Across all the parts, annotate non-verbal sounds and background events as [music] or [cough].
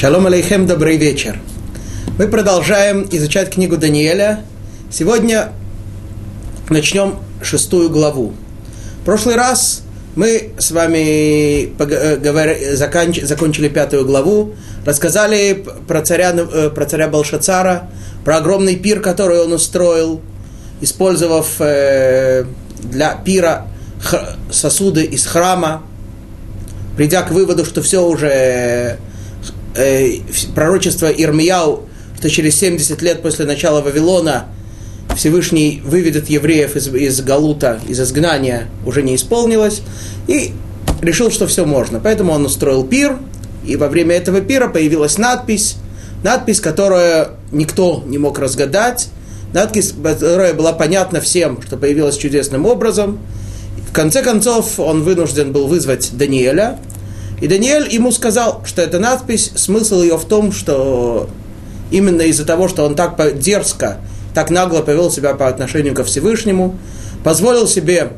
Шалом алейхем, добрый вечер. Мы продолжаем изучать книгу Даниэля. Сегодня начнем шестую главу. В прошлый раз мы с вами э, закончили пятую главу, рассказали про царя, э, про царя Балшацара, про огромный пир, который он устроил, использовав э, для пира сосуды из храма, придя к выводу, что все уже э, пророчество Ирмияу, что через 70 лет после начала Вавилона Всевышний выведет евреев из, из Галута, из изгнания, уже не исполнилось, и решил, что все можно. Поэтому он устроил пир, и во время этого пира появилась надпись, надпись, которую никто не мог разгадать, надпись, которая была понятна всем, что появилась чудесным образом. В конце концов, он вынужден был вызвать Даниэля, и Даниэль ему сказал, что эта надпись, смысл ее в том, что именно из-за того, что он так дерзко, так нагло повел себя по отношению ко Всевышнему, позволил себе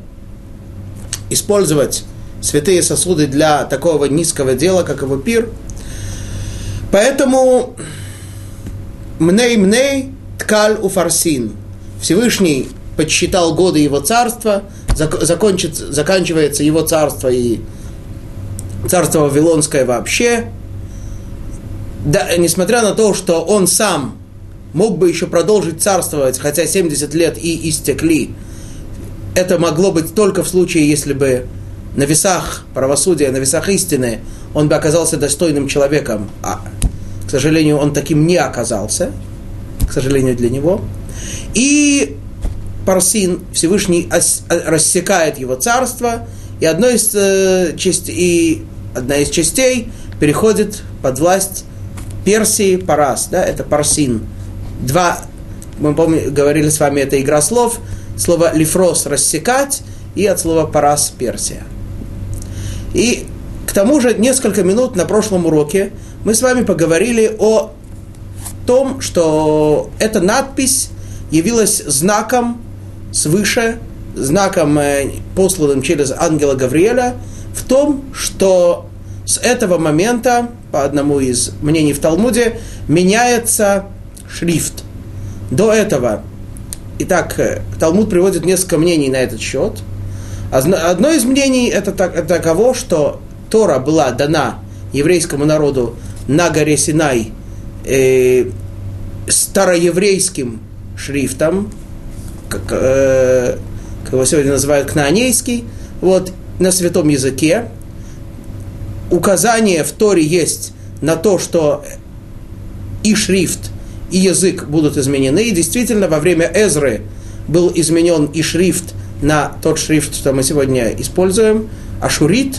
использовать святые сосуды для такого низкого дела, как его пир. Поэтому мней-мней ткаль у фарсин. Всевышний подсчитал годы его царства, закончит, заканчивается его царство и Вавилонское вообще, да, несмотря на то, что он сам мог бы еще продолжить царствовать, хотя 70 лет и истекли, это могло быть только в случае, если бы на весах правосудия, на весах истины он бы оказался достойным человеком. А, к сожалению, он таким не оказался, к сожалению, для него. И Парсин, Всевышний рассекает его царство, и одной из э, частей, одна из частей переходит под власть Персии, Парас, да, это Парсин. Два, мы помним, говорили с вами, это игра слов, слово лифрос – рассекать, и от слова Парас – Персия. И к тому же несколько минут на прошлом уроке мы с вами поговорили о том, что эта надпись явилась знаком свыше, знаком, э, посланным через ангела Гавриэля, в том, что с этого момента, по одному из мнений в Талмуде, меняется шрифт. До этого, итак, э, Талмуд приводит несколько мнений на этот счет. Одно из мнений это, так, это таково, что Тора была дана еврейскому народу на горе Синай э, староеврейским шрифтом, как, э, его сегодня называют, кнаанейский, вот, на святом языке. Указание в Торе есть на то, что и шрифт, и язык будут изменены. И действительно, во время Эзры был изменен и шрифт на тот шрифт, что мы сегодня используем, ашурит.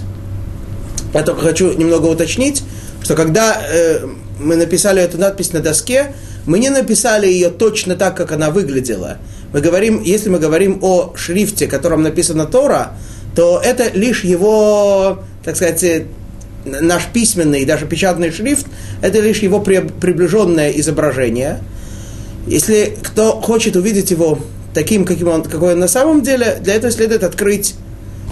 Я только хочу немного уточнить, что когда э, мы написали эту надпись на доске, мы не написали ее точно так, как она выглядела. Мы говорим, если мы говорим о шрифте, которым написана Тора, то это лишь его, так сказать, наш письменный даже печатный шрифт, это лишь его приближенное изображение. Если кто хочет увидеть его таким, каким он, какой он на самом деле, для этого следует открыть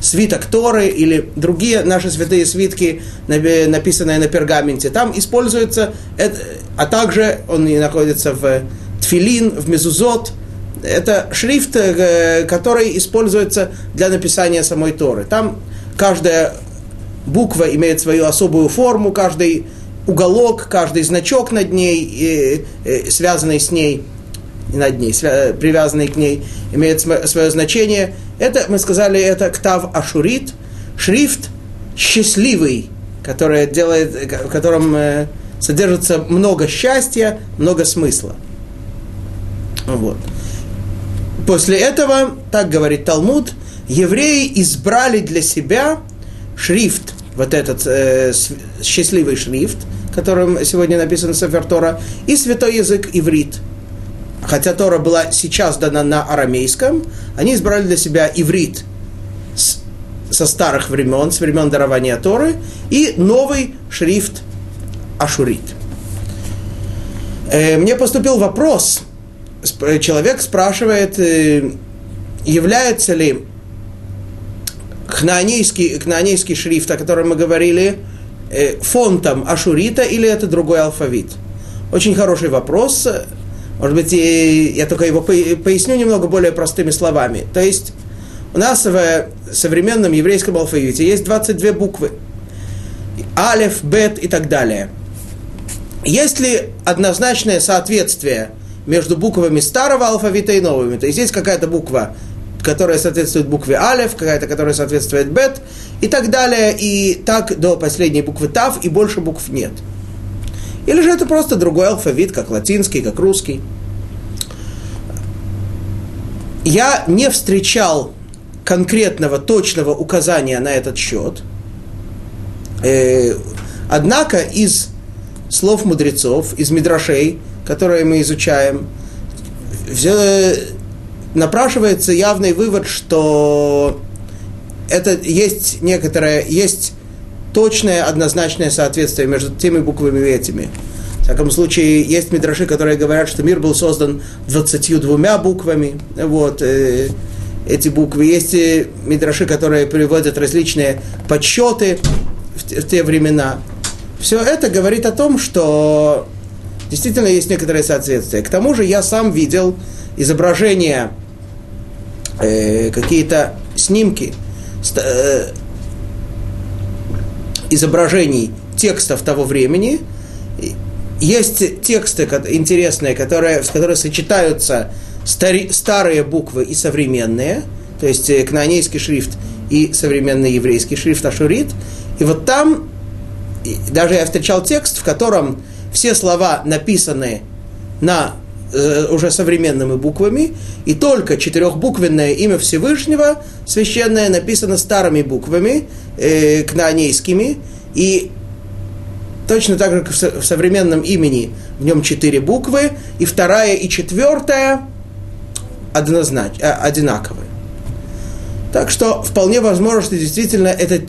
свиток Торы или другие наши святые свитки, написанные на пергаменте. Там используется, это, а также он и находится в Тфилин, в Мезузот, это шрифт, э, который используется для написания самой Торы. Там каждая буква имеет свою особую форму, каждый уголок, каждый значок над ней, связанный с ней, над ней, привязанный к ней, имеет свое значение. Это, мы сказали, это ктав ашурит, шрифт счастливый, который делает, в котором э, содержится много счастья, много смысла. Вот. После этого, так говорит Талмуд, евреи избрали для себя шрифт, вот этот э, счастливый шрифт, которым сегодня написан Сефер Тора, и святой язык иврит. Хотя Тора была сейчас дана на арамейском, они избрали для себя иврит с, со старых времен, с времен дарования Торы, и новый шрифт ашурит. Э, мне поступил вопрос – человек спрашивает, э, является ли кнаанейский, кнаанейский шрифт, о котором мы говорили, э, фонтом ашурита или это другой алфавит? Очень хороший вопрос. Может быть, я только его поясню немного более простыми словами. То есть у нас в современном еврейском алфавите есть 22 буквы. Алеф, Бет и так далее. Есть ли однозначное соответствие между буквами старого алфавита и новыми? То есть есть какая-то буква, которая соответствует букве Алеф, какая-то, которая соответствует Бет и так далее, и так до последней буквы Тав, и больше букв нет. Или же это просто другой алфавит, как латинский, как русский. Я не встречал конкретного, точного указания на этот счет. Э, однако из слов мудрецов, из мидрашей, которые мы изучаем, напрашивается явный вывод, что это есть некоторое, есть точное, однозначное соответствие между теми буквами и этими. В всяком случае, есть мидраши, которые говорят, что мир был создан 22 буквами. Вот, э, эти буквы. Есть мидраши, которые приводят различные подсчеты в, в те времена. Все это говорит о том, что действительно есть некоторое соответствие. К тому же я сам видел изображения, э, какие-то снимки э, изображений текстов того времени. Есть тексты интересные, которые, с которыми сочетаются стари, старые буквы и современные, то есть э, кнаанейский шрифт и современный еврейский шрифт Ашурит. И вот там даже я встречал текст, в котором все слова написаны на э, уже современными буквами, и только четырехбуквенное имя Всевышнего, священное, написано старыми буквами, э, кнаанейскими, и точно так же, как в современном имени, в нем четыре буквы, и вторая и четвертая однознач, э, одинаковые. Так что вполне возможно, что действительно это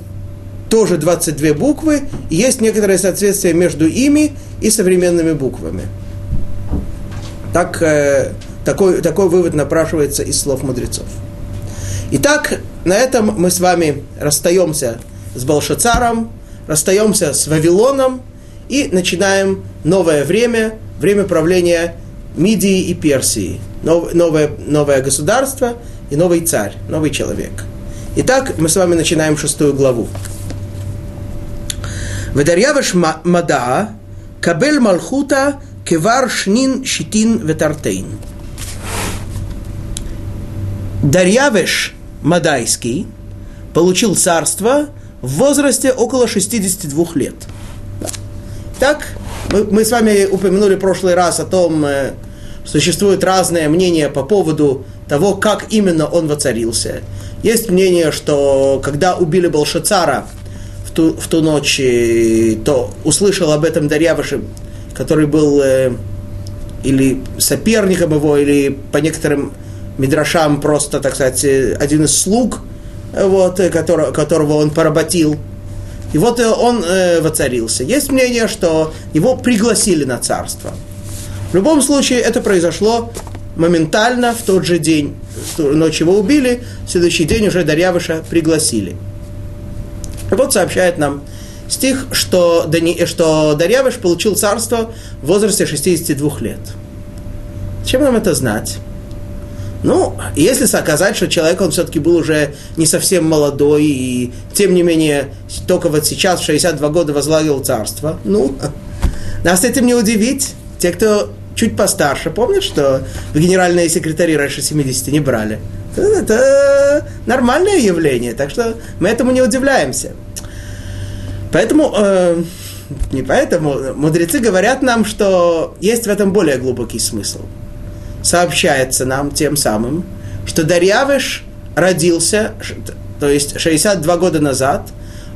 тоже 22 буквы, и есть некоторое соответствие между ими и современными буквами. Так, э, такой, такой вывод напрашивается из слов мудрецов. Итак, на этом мы с вами расстаемся с Балшацаром, расстаемся с Вавилоном и начинаем новое время, время правления Мидии и Персии. Нов, новое, новое государство и новый царь, новый человек. Итак, мы с вами начинаем шестую главу. Ведарьяваш мада кабель малхута кевар шнин шитин ветартейн. Дарьявеш Мадайский получил царство в возрасте около 62 лет. Так, мы, мы с вами упомянули в прошлый раз о том, э, существуют разные мнения по поводу того, как именно он воцарился. Есть мнение, что когда убили Балшацара в ту, в ту ночь, э, то услышал об этом Дарьявыш, который был э, или соперником его, или по некоторым мидрашам просто, так сказать, э, один из слуг, вот, который, которого он поработил – и вот э, он э, воцарился. Есть мнение, что его пригласили на царство. В любом случае, это произошло моментально, в тот же день, ночь его убили, в следующий день уже Дарьявыша пригласили. И вот сообщает нам стих, что, Дани, что Дарьявыш получил царство в возрасте 62 лет. Чем нам это знать? Ну, если оказать, что человек, он все-таки был уже не совсем молодой, и тем не менее, только вот сейчас, в 62 года, возглавил царство, ну, нас этим не удивить. Те, кто чуть постарше, помнят, что в генеральные секретари раньше 70 не брали. Это нормальное явление, так что мы этому не удивляемся. Поэтому, э, не поэтому, мудрецы говорят нам, что есть в этом более глубокий смысл – сообщается нам тем самым, что Дарьявыш родился, то есть 62 года назад,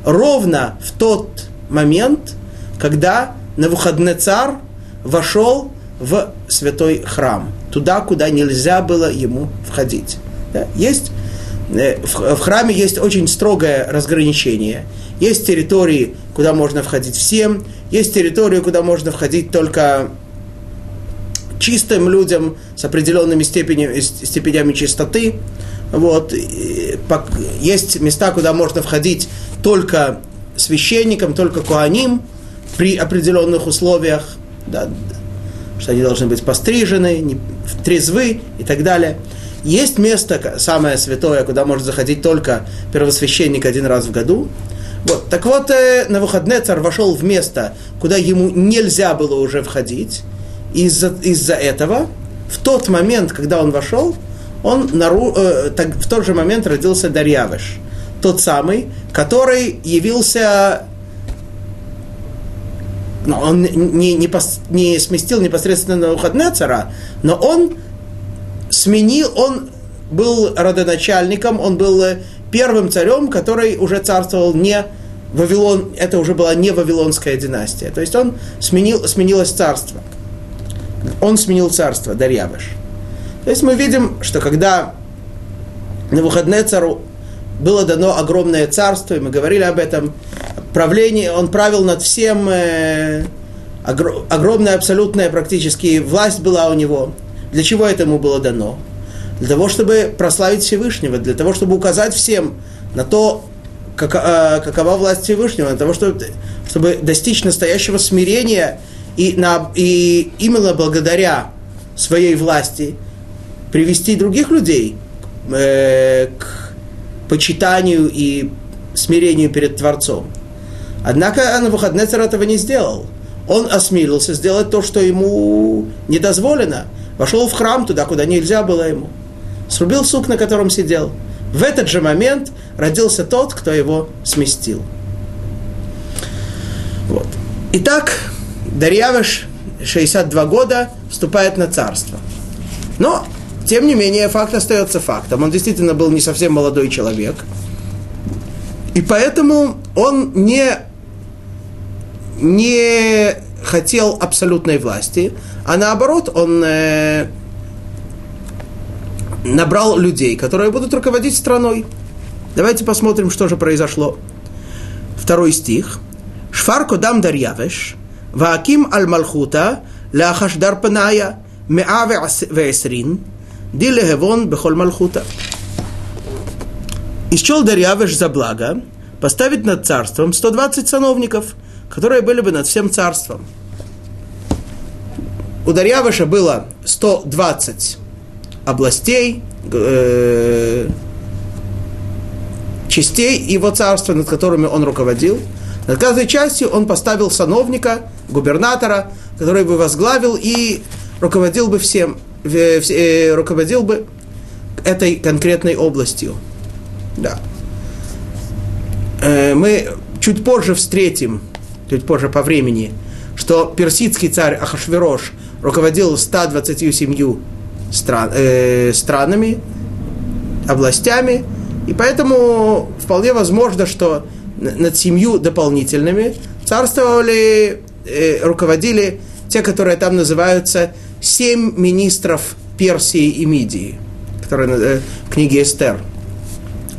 ровно в тот момент, когда Навуходнецар вошел в святой храм, туда, куда нельзя было ему входить. Да? Есть, э, в храме есть очень строгое разграничение. Есть территории, куда можно входить всем, есть территории, куда можно входить только чистым людям с определенными степенями, степенями чистоты. Вот. Есть места, куда можно входить только священникам только куаним при определенных условиях, да, что они должны быть пострижены, трезвы и так далее. Есть место, самое святое, куда может заходить только первосвященник один раз в году. Вот. Так вот, э, на выходные царь вошел в место, куда ему нельзя было уже входить. Из-за, из-за этого, в тот момент, когда он вошел, он нару, э, так, в тот же момент родился Дарьявыш. Тот самый, который явился но он не, не, пос, не сместил непосредственно на выходные цара, но он сменил, он был родоначальником, он был первым царем, который уже царствовал не Вавилон, это уже была не Вавилонская династия. То есть он сменил, сменилось царство. Он сменил царство, Дарьявыш. То есть мы видим, что когда на выходные цару было дано огромное царство, и мы говорили об этом, правление, он правил над всем, э, огр, огромная абсолютная практически власть была у него. Для чего это ему было дано? Для того, чтобы прославить Всевышнего, для того, чтобы указать всем на то, как, э, какова власть Всевышнего, для того, чтобы, чтобы достичь настоящего смирения и, на, и именно благодаря своей власти привести других людей э, к почитанию и смирению перед Творцом. Однако Навуходнецер этого не сделал. Он осмелился сделать то, что ему не дозволено. Вошел в храм туда, куда нельзя было ему. Срубил сук, на котором сидел. В этот же момент родился тот, кто его сместил. Вот. Итак, Дарьявыш, 62 года, вступает на царство. Но, тем не менее, факт остается фактом. Он действительно был не совсем молодой человек. И поэтому он не не хотел абсолютной власти, а наоборот, он э, набрал людей, которые будут руководить страной. Давайте посмотрим, что же произошло. Второй стих. Шфар кодам дарьявеш, вааким аль малхута, ляхаш дар паная, меа веэсрин, ди лехевон бехол малхута. Исчел Дарьявеш за благо поставить над царством 120 сановников – которые были бы над всем царством. У Дарьявыша было 120 областей, э, частей его царства, над которыми он руководил. Над каждой частью он поставил сановника, губернатора, который бы возглавил и руководил бы всем, э, руководил бы этой конкретной областью. Да. Э, мы чуть позже встретим чуть позже по времени, что персидский царь Ахашверош руководил 127 стран, э, странами, областями, и поэтому вполне возможно, что над семью дополнительными царствовали, э, руководили те, которые там называются семь министров Персии и Мидии, которые э, в книге Эстер.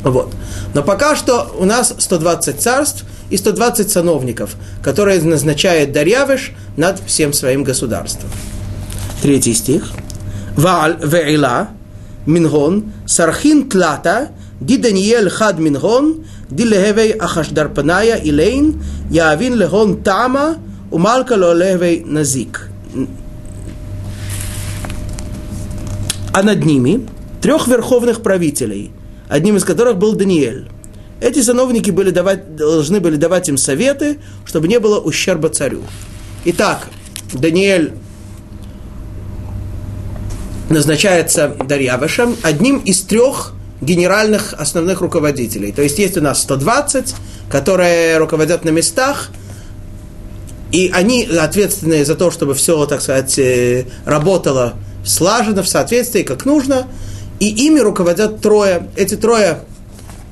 Вот. Но пока что у нас 120 царств – и 120 сановников, которые назначает Дарьявыш над всем своим государством. Третий стих. Вааль ве'ила мингон сархин тлата ди Даниэль хад мингон ди лехевей ахашдарпаная илейн яавин лехон тама умалка ло назик. А над ними трех верховных правителей, одним из которых был Даниэль эти сановники были давать, должны были давать им советы, чтобы не было ущерба царю. Итак, Даниэль назначается Дарьявышем одним из трех генеральных основных руководителей. То есть есть у нас 120, которые руководят на местах, и они ответственны за то, чтобы все, так сказать, э, работало слаженно, в соответствии, как нужно. И ими руководят трое. Эти трое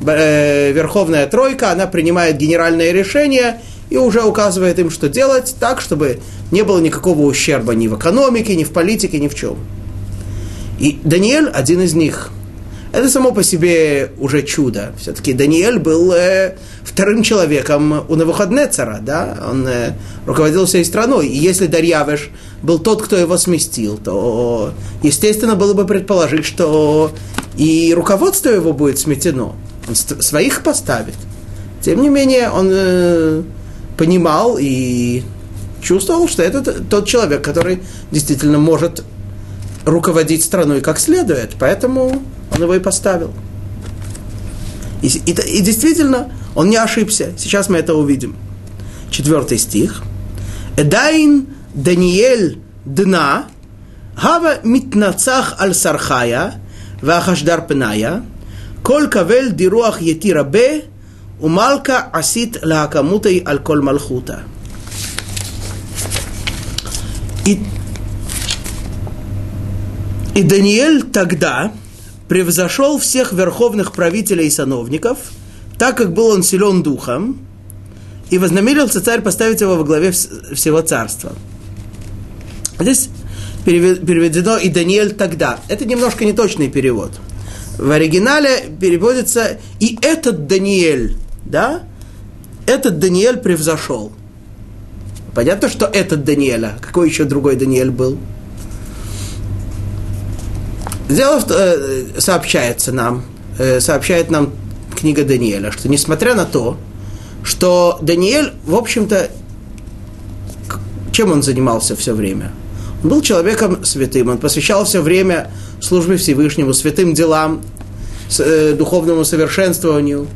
Э, Верховная Тройка, она принимает генеральное решение и уже указывает им, что делать так, чтобы не было никакого ущерба ни в экономике, ни в политике, ни в чем. И Даниэль один из них. Это само по себе уже чудо. Все-таки Даниэль был э, вторым человеком у Навуходнецера, да? Он э, руководил всей страной. И если Дарьявеш был тот, кто его сместил, то, естественно, было бы предположить, что и руководство его будет сметено он своих поставит. Тем не менее, он э, понимал и чувствовал, что это тот человек, который действительно может руководить страной как следует, поэтому он его и поставил. И, и, и действительно, он не ошибся. Сейчас мы это увидим. Четвертый стих. Эдайн Даниэль Дна Гава Митнацах Аль Сархая Вахашдар Пиная כל קבל דירוח יתי רבה, ומלכה עשית להקמותי על כל מלכותה. И, и Даниэль тогда превзошел всех верховных правителей и сановников, так как был он силен духом, и вознамерился царь поставить его во главе всего царства. Здесь переведено и Даниэль тогда. Это немножко неточный перевод. в оригинале переводится и этот Даниэль, да, этот Даниэль превзошел. Понятно, что этот Даниэля. Какой еще другой Даниэль был? Дело э, сообщается нам, э, сообщает нам книга Даниэля, что несмотря на то, что Даниэль, в общем-то, чем он занимался все время? Он был человеком святым, он посвящал все время службе Всевышнему, святым делам, э, духовному совершенствованию,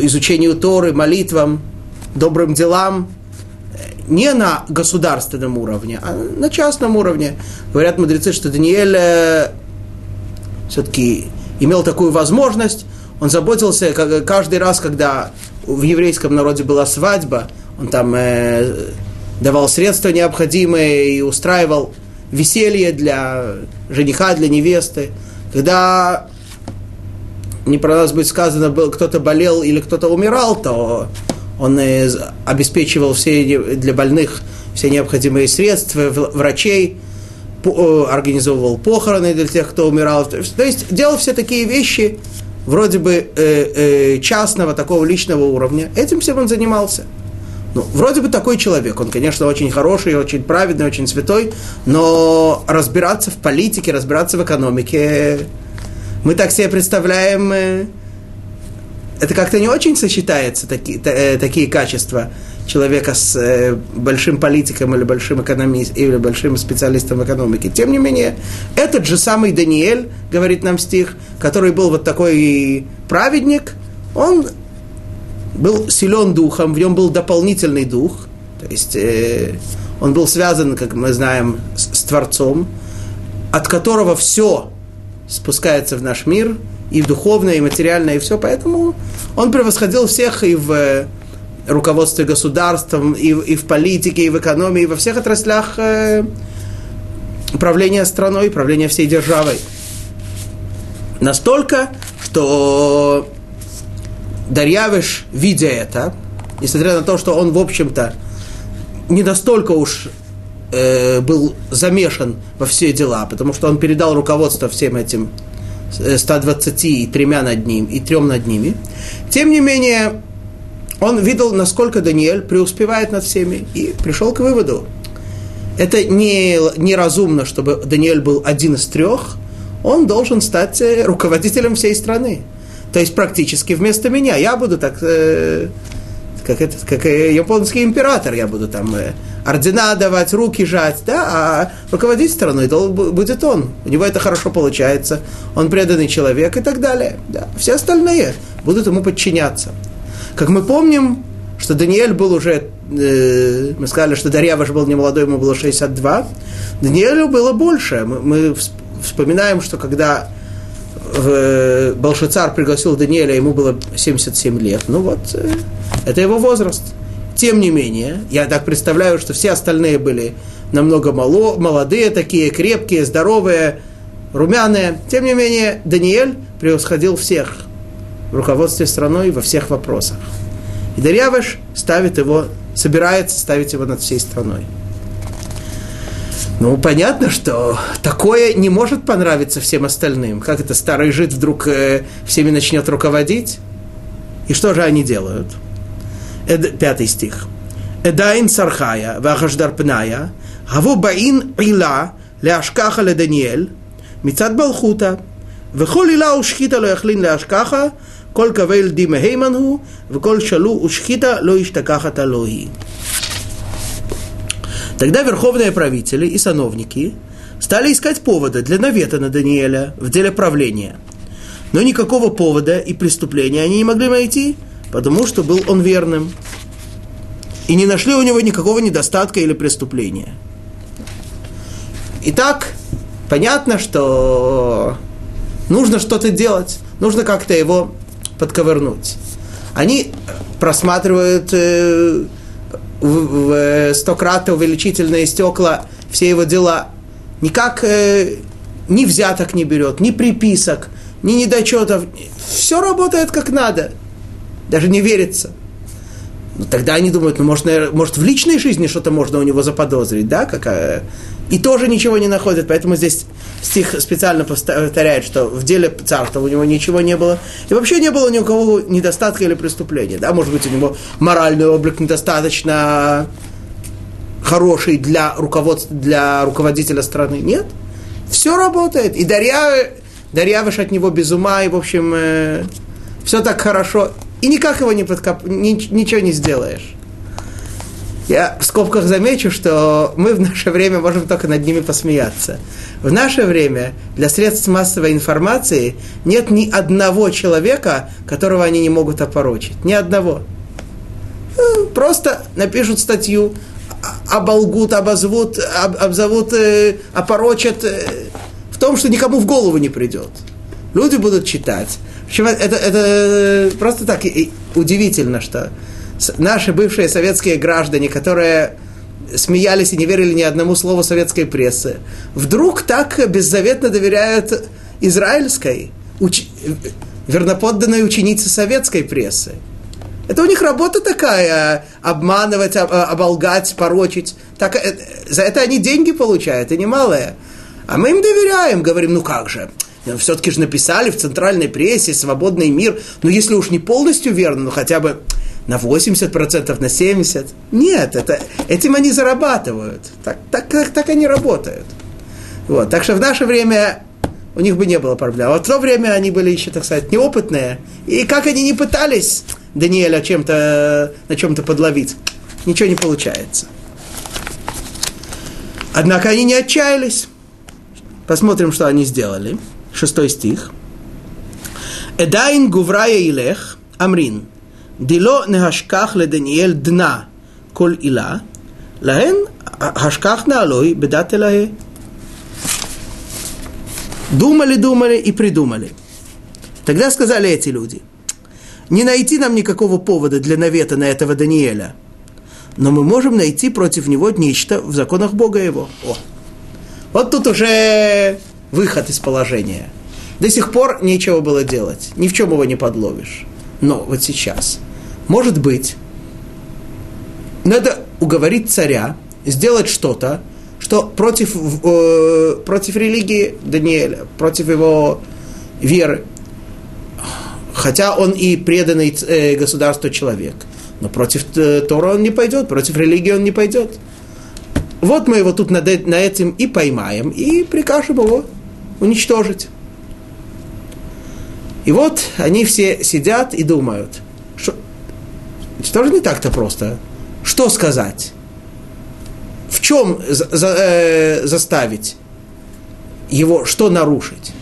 изучению Торы, молитвам, добрым делам, не на государственном уровне, а на частном уровне. Говорят мудрецы, что Даниэль э, все-таки имел такую возможность, он заботился каждый раз, когда в еврейском народе была свадьба, он там э, давал средства необходимые и устраивал веселье для жениха, для невесты. Когда не про нас будет сказано, кто-то болел или кто-то умирал, то он обеспечивал все для больных все необходимые средства, врачей, э, организовывал похороны для тех, кто умирал. То есть делал все такие вещи, вроде бы э, э, частного, такого личного уровня. Этим всем он занимался. Ну, вроде бы такой человек, он, конечно, очень хороший, очень праведный, очень святой, но разбираться в политике, разбираться в экономике, мы так себе представляем, э, это как-то не очень сочетается, таки, э, такие качества человека с э, большим политиком или большим экономистом, или большим специалистом в экономике. Тем не менее, этот же самый Даниэль, говорит нам стих, который был вот такой праведник, он был силен духом, в нем был дополнительный дух, то есть э, он был связан, как мы знаем, с, с Творцом, от которого все спускается в наш мир, и духовное, и материальное, и все, поэтому он превосходил всех и в э, руководстве государством, и, и в политике, и в экономии, и во всех отраслях э, управления страной, управления всей державой. Настолько, что Дарьявиш, видя это, несмотря на то, что он, в общем-то, не настолько уж э, был замешан во все дела, потому что он передал руководство всем этим 120 э, и тремя над ним, и трем над ними. Тем не менее, он видел, насколько Даниэль преуспевает над всеми, и пришел к выводу. Это не, неразумно, чтобы Даниэль был один из трех, он должен стать э, руководителем всей страны. То есть практически вместо меня. Я буду так, э, как, этот, как японский император, я буду там э, ордена давать, руки жать, да, а руководить страной будет он. У него это хорошо получается, он преданный человек и так далее. Да. Все остальные будут ему подчиняться. Как мы помним, что Даниэль был уже, э, мы сказали, что Дарьяваш был не молодой, ему было 62, Даниэлю было больше. Мы, мы вспоминаем, что когда в Балшицар пригласил Даниэля, ему было 77 лет. Ну вот, э, это его возраст. Тем не менее, я так представляю, что все остальные были намного мало, молодые, такие крепкие, здоровые, румяные. Тем не менее, Даниэль превосходил всех в руководстве страной во всех вопросах. И Дарьявыш ставит его, собирается ставить его над всей страной. Ну, понятно, что такое не может понравиться всем остальным. Как это старый жид вдруг э, всеми начнет руководить? И что же они делают? Эд, пятый стих. Эдаин сархая, вахаждар пная, гаву баин ила, להשכחה לדניאל, מצד מלכותה, וכל עילה ושחיתה לא יכלין להשכחה, коль кавель диме хейманху, в коль шалу ушхита ло иштакахата логи. Тогда верховные правители и сановники стали искать повода для навета на Даниэля в деле правления. Но никакого повода и преступления они не могли найти, потому что был он верным. И не нашли у него никакого недостатка или преступления. Итак, понятно, что нужно что-то делать, нужно как-то его подковырнуть. Они просматривают э, в, э, стократно увеличительные стекла все его дела. Никак э, ни взяток не берет, ни приписок, ни недочетов. Все работает как надо. Даже не верится. Ну, тогда они думают, ну, может, наверное, может, в личной жизни что-то можно у него заподозрить, да, какая... И тоже ничего не находят, поэтому здесь стих специально повторяет, что в деле царства у него ничего не было, и вообще не было ни у кого недостатка или преступления, да, может быть, у него моральный облик недостаточно хороший для, руководства, для руководителя страны, нет, все работает, и Дарья, Дарьявыш от него без ума, и, в общем, э, все так хорошо, и никак его не подкоп... ничего не сделаешь. Я в скобках замечу, что мы в наше время можем только над ними посмеяться. В наше время для средств массовой информации нет ни одного человека, которого они не могут опорочить. Ни одного. Ну, просто напишут статью, оболгут, обозвут, об, обзовут, э, опорочат э, в том, что никому в голову не придет. Люди будут читать. Причем это, это просто так удивительно, что наши бывшие советские граждане, которые смеялись и не верили ни одному слову советской прессы, вдруг так беззаветно доверяют израильской, уч... верноподданной ученице советской прессы. Это у них работа такая, обманывать, оболгать, порочить. Так, э, за это они деньги получают, и немалые. А мы им доверяем, говорим, ну как же, все-таки же написали в центральной прессе «Свободный мир». Ну, если уж не полностью верно, ну хотя бы на 80%, на 70%. Нет, это, этим они зарабатывают. Так, так, так, так они работают. Вот. Так что в наше время у них бы не было проблем. А в то время они были еще, так сказать, неопытные. И как они не пытались Даниэля чем-то, на чем-то подловить, ничего не получается. Однако они не отчаялись. Посмотрим, что они сделали. Шестой стих. Эдайн гуврая илех амрин. Дило нехашках леданиэль дна коль ила. Лахен хашках наалой бедат элахе. Думали, думали и придумали. Тогда сказали эти люди, не найти нам никакого повода для навета на этого Даниэля, но мы можем найти против него нечто в законах Бога его. О. Вот тут уже выход из положения. До сих пор нечего было делать, ни в чем его не подловишь. Но вот сейчас, может быть, надо уговорить царя сделать что-то, что против, э, против религии Даниэля, против его веры. Хотя он и преданный э, государству человек. Но против э, Тора он не пойдет, против религии он не пойдет. Вот мы его тут над, на этим и поймаем, и прикажем его уничтожить. И вот они все сидят и думают, что тоже не так-то просто. Что сказать? В чем за, за, э, заставить его, что нарушить?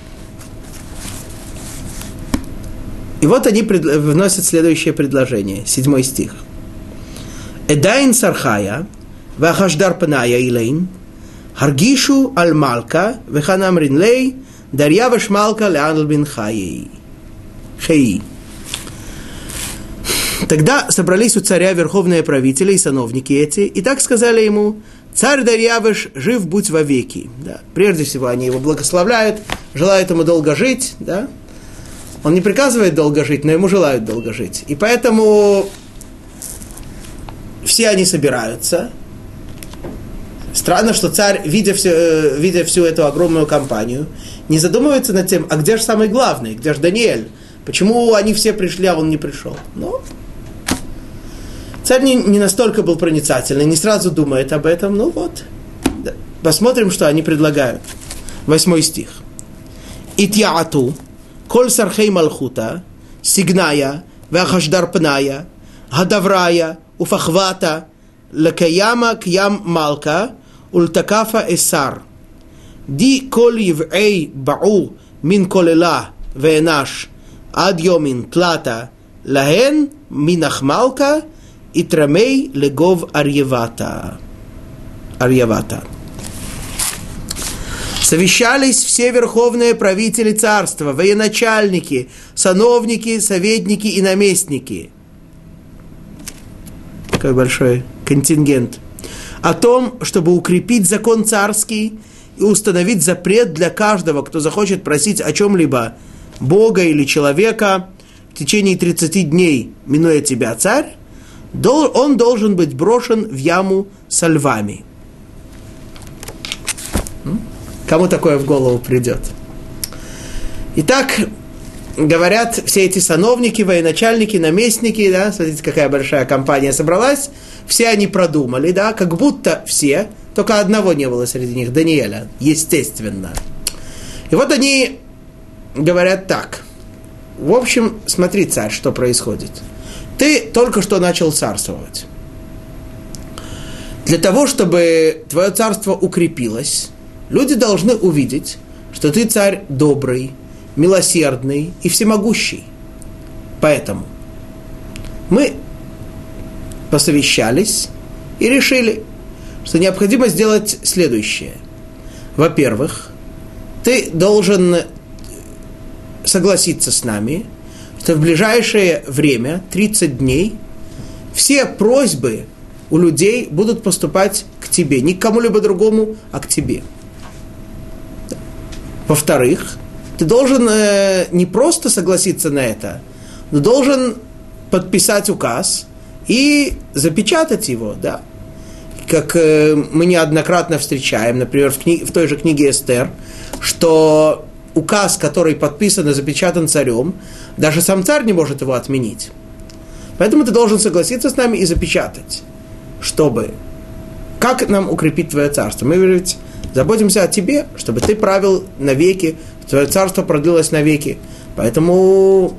И вот они пред, вносят следующее предложение, седьмой стих. Эдайн сархая, вахашдар паная илейн, Харгишу аль Малка, веханам ринлей, Дарьяваш Малка Леанл бин Хаей. Хей. Тогда собрались у царя верховные правители и сановники эти, и так сказали ему, царь Дарьявыш, жив будь вовеки. Да. Прежде всего, они его благословляют, желают ему долго жить. Да. Он не приказывает долго жить, но ему желают долго жить. И поэтому все они собираются, Странно, что царь, видя, все, э, видя всю эту огромную компанию, не задумывается над тем, а где же самый главный, где же Даниэль? Почему они все пришли, а он не пришел? Ну, царь не, не настолько был проницательный, не сразу думает об этом. Ну вот, посмотрим, что они предлагают. Восьмой стих. Итьяату, коль сархей малхута, Сигная, Вахашдар Пная, Гадаврая, Уфахвата, Лакаяма Кьям Малка, Ультакафа Эсар. Ди кол евей бау мин колела венаш ад йомин тлата лахен минахмалка и трамей легов арьевата. Арьевата. Совещались все верховные правители царства, военачальники, сановники, советники и наместники. Какой большой контингент. О том, чтобы укрепить закон царский и установить запрет для каждого, кто захочет просить о чем-либо Бога или человека в течение 30 дней, минуя тебя, царь, он должен быть брошен в яму со львами. Кому такое в голову придет? Итак, говорят все эти сановники, военачальники, наместники, да, смотрите, какая большая компания собралась, все они продумали, да, как будто все, только одного не было среди них, Даниэля, естественно. И вот они говорят так. В общем, смотри, царь, что происходит. Ты только что начал царствовать. Для того, чтобы твое царство укрепилось, люди должны увидеть, что ты царь добрый, милосердный и всемогущий. Поэтому мы посовещались и решили, что необходимо сделать следующее. Во-первых, ты должен согласиться с нами, что в ближайшее время, 30 дней, все просьбы у людей будут поступать к тебе, не к кому-либо другому, а к тебе. Во-вторых, ты должен э, не просто согласиться на это, но должен подписать указ и запечатать его, да. Как э, мы неоднократно встречаем, например, в, кни- в той же книге Эстер, что указ, который подписан и запечатан царем, даже сам царь не может его отменить. Поэтому ты должен согласиться с нами и запечатать, чтобы как нам укрепить твое царство? Мы ведь заботимся о тебе, чтобы ты правил навеки, твое царство продлилось навеки. Поэтому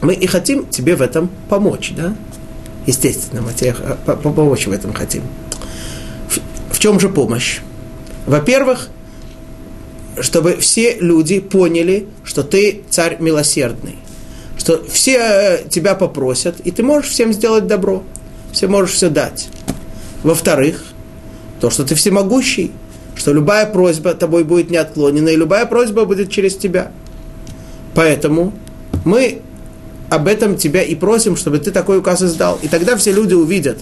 мы и хотим тебе в этом помочь, да? Естественно, мы тебе помочь в этом хотим. В чем же помощь? Во-первых, чтобы все люди поняли, что ты царь милосердный, что все э, тебя попросят, и ты можешь всем сделать добро, все можешь все дать. Во-вторых, то, что ты всемогущий, что любая просьба тобой будет не отклонена, и любая просьба будет через тебя. Поэтому мы об этом тебя и просим, чтобы ты такой указ издал. И тогда все люди увидят,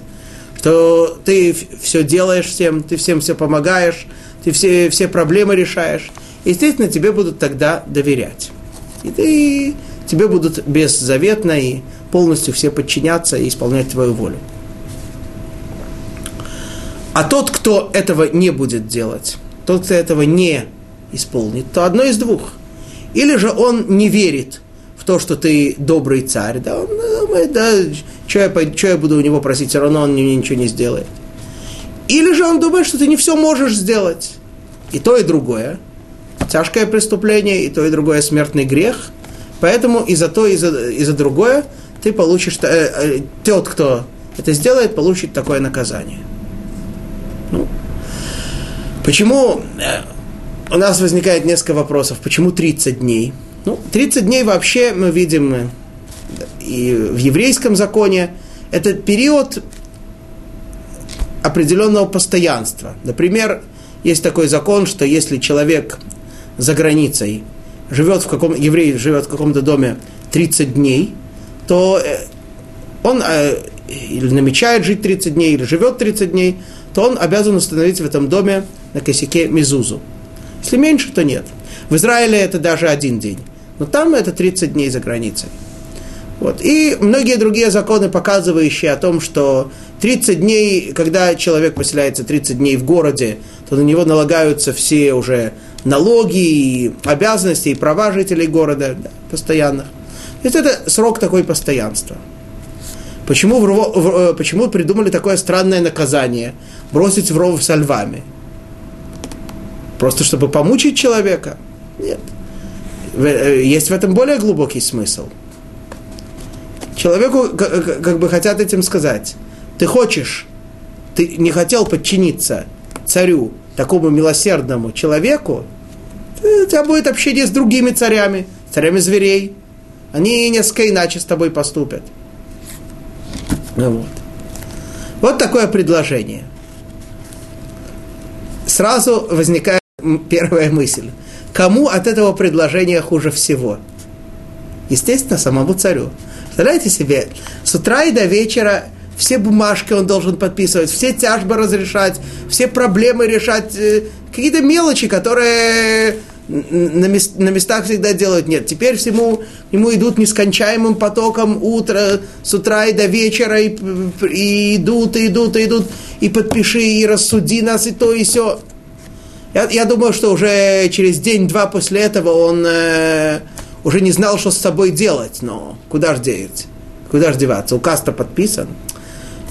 что ты все делаешь всем, ты всем все помогаешь, ты все, все проблемы решаешь. Естественно, тебе будут тогда доверять. И ты, тебе будут беззаветно и полностью все подчиняться и исполнять твою волю. А тот, кто этого не будет делать, тот, кто этого не исполнит, то одно из двух. Или же он не верит в то, что ты добрый царь, да, он думает, да, что я, что я буду у него просить, все равно он мне ничего не сделает. Или же он думает, что ты не все можешь сделать. И то, и другое. Тяжкое преступление, и то, и другое смертный грех. Поэтому и за то, и за, и за другое ты получишь, э, э, тот, кто это сделает, получит такое наказание. Ну, почему э, у нас возникает несколько вопросов. Почему 30 дней? Ну, 30 дней вообще мы видим э, и в еврейском законе. Это период определенного постоянства. Например, есть такой закон, что если человек за границей живет в каком еврей живет в каком-то доме 30 дней, то э, он или намечает жить 30 дней, или живет 30 дней, то он обязан установить в этом доме на косяке мизузу. Если меньше, то нет. В Израиле это даже один день. Но там это 30 дней за границей. Вот. И многие другие законы, показывающие о том, что 30 дней, когда человек поселяется 30 дней в городе, то на него налагаются все уже налоги, и обязанности и права жителей города да, постоянных. То есть это срок такой постоянства. Почему, в, в, э, почему придумали такое странное наказание? Бросить в ров со львами. Просто чтобы помучить человека? Нет. Э, есть в этом более глубокий смысл. Человеку как бы хотят этим сказать, ты хочешь, ты не хотел подчиниться царю, такому милосердному человеку, у тебя будет общение с другими царями, царями зверей. Они несколько иначе с тобой поступят. Вот. вот такое предложение. Сразу возникает первая мысль. Кому от этого предложения хуже всего? Естественно, самому царю. Представляете себе, с утра и до вечера все бумажки он должен подписывать, все тяжбы разрешать, все проблемы решать, э, какие-то мелочи, которые на, мест, на местах всегда делают. Нет, теперь всему ему идут нескончаемым потоком утра, с утра и до вечера, и, и идут, и идут, и идут, и подпиши, и рассуди нас, и то, и все. Я, я думаю, что уже через день-два после этого он э, уже не знал, что с собой делать, но куда же деть? Куда же деваться? Указ-то подписан.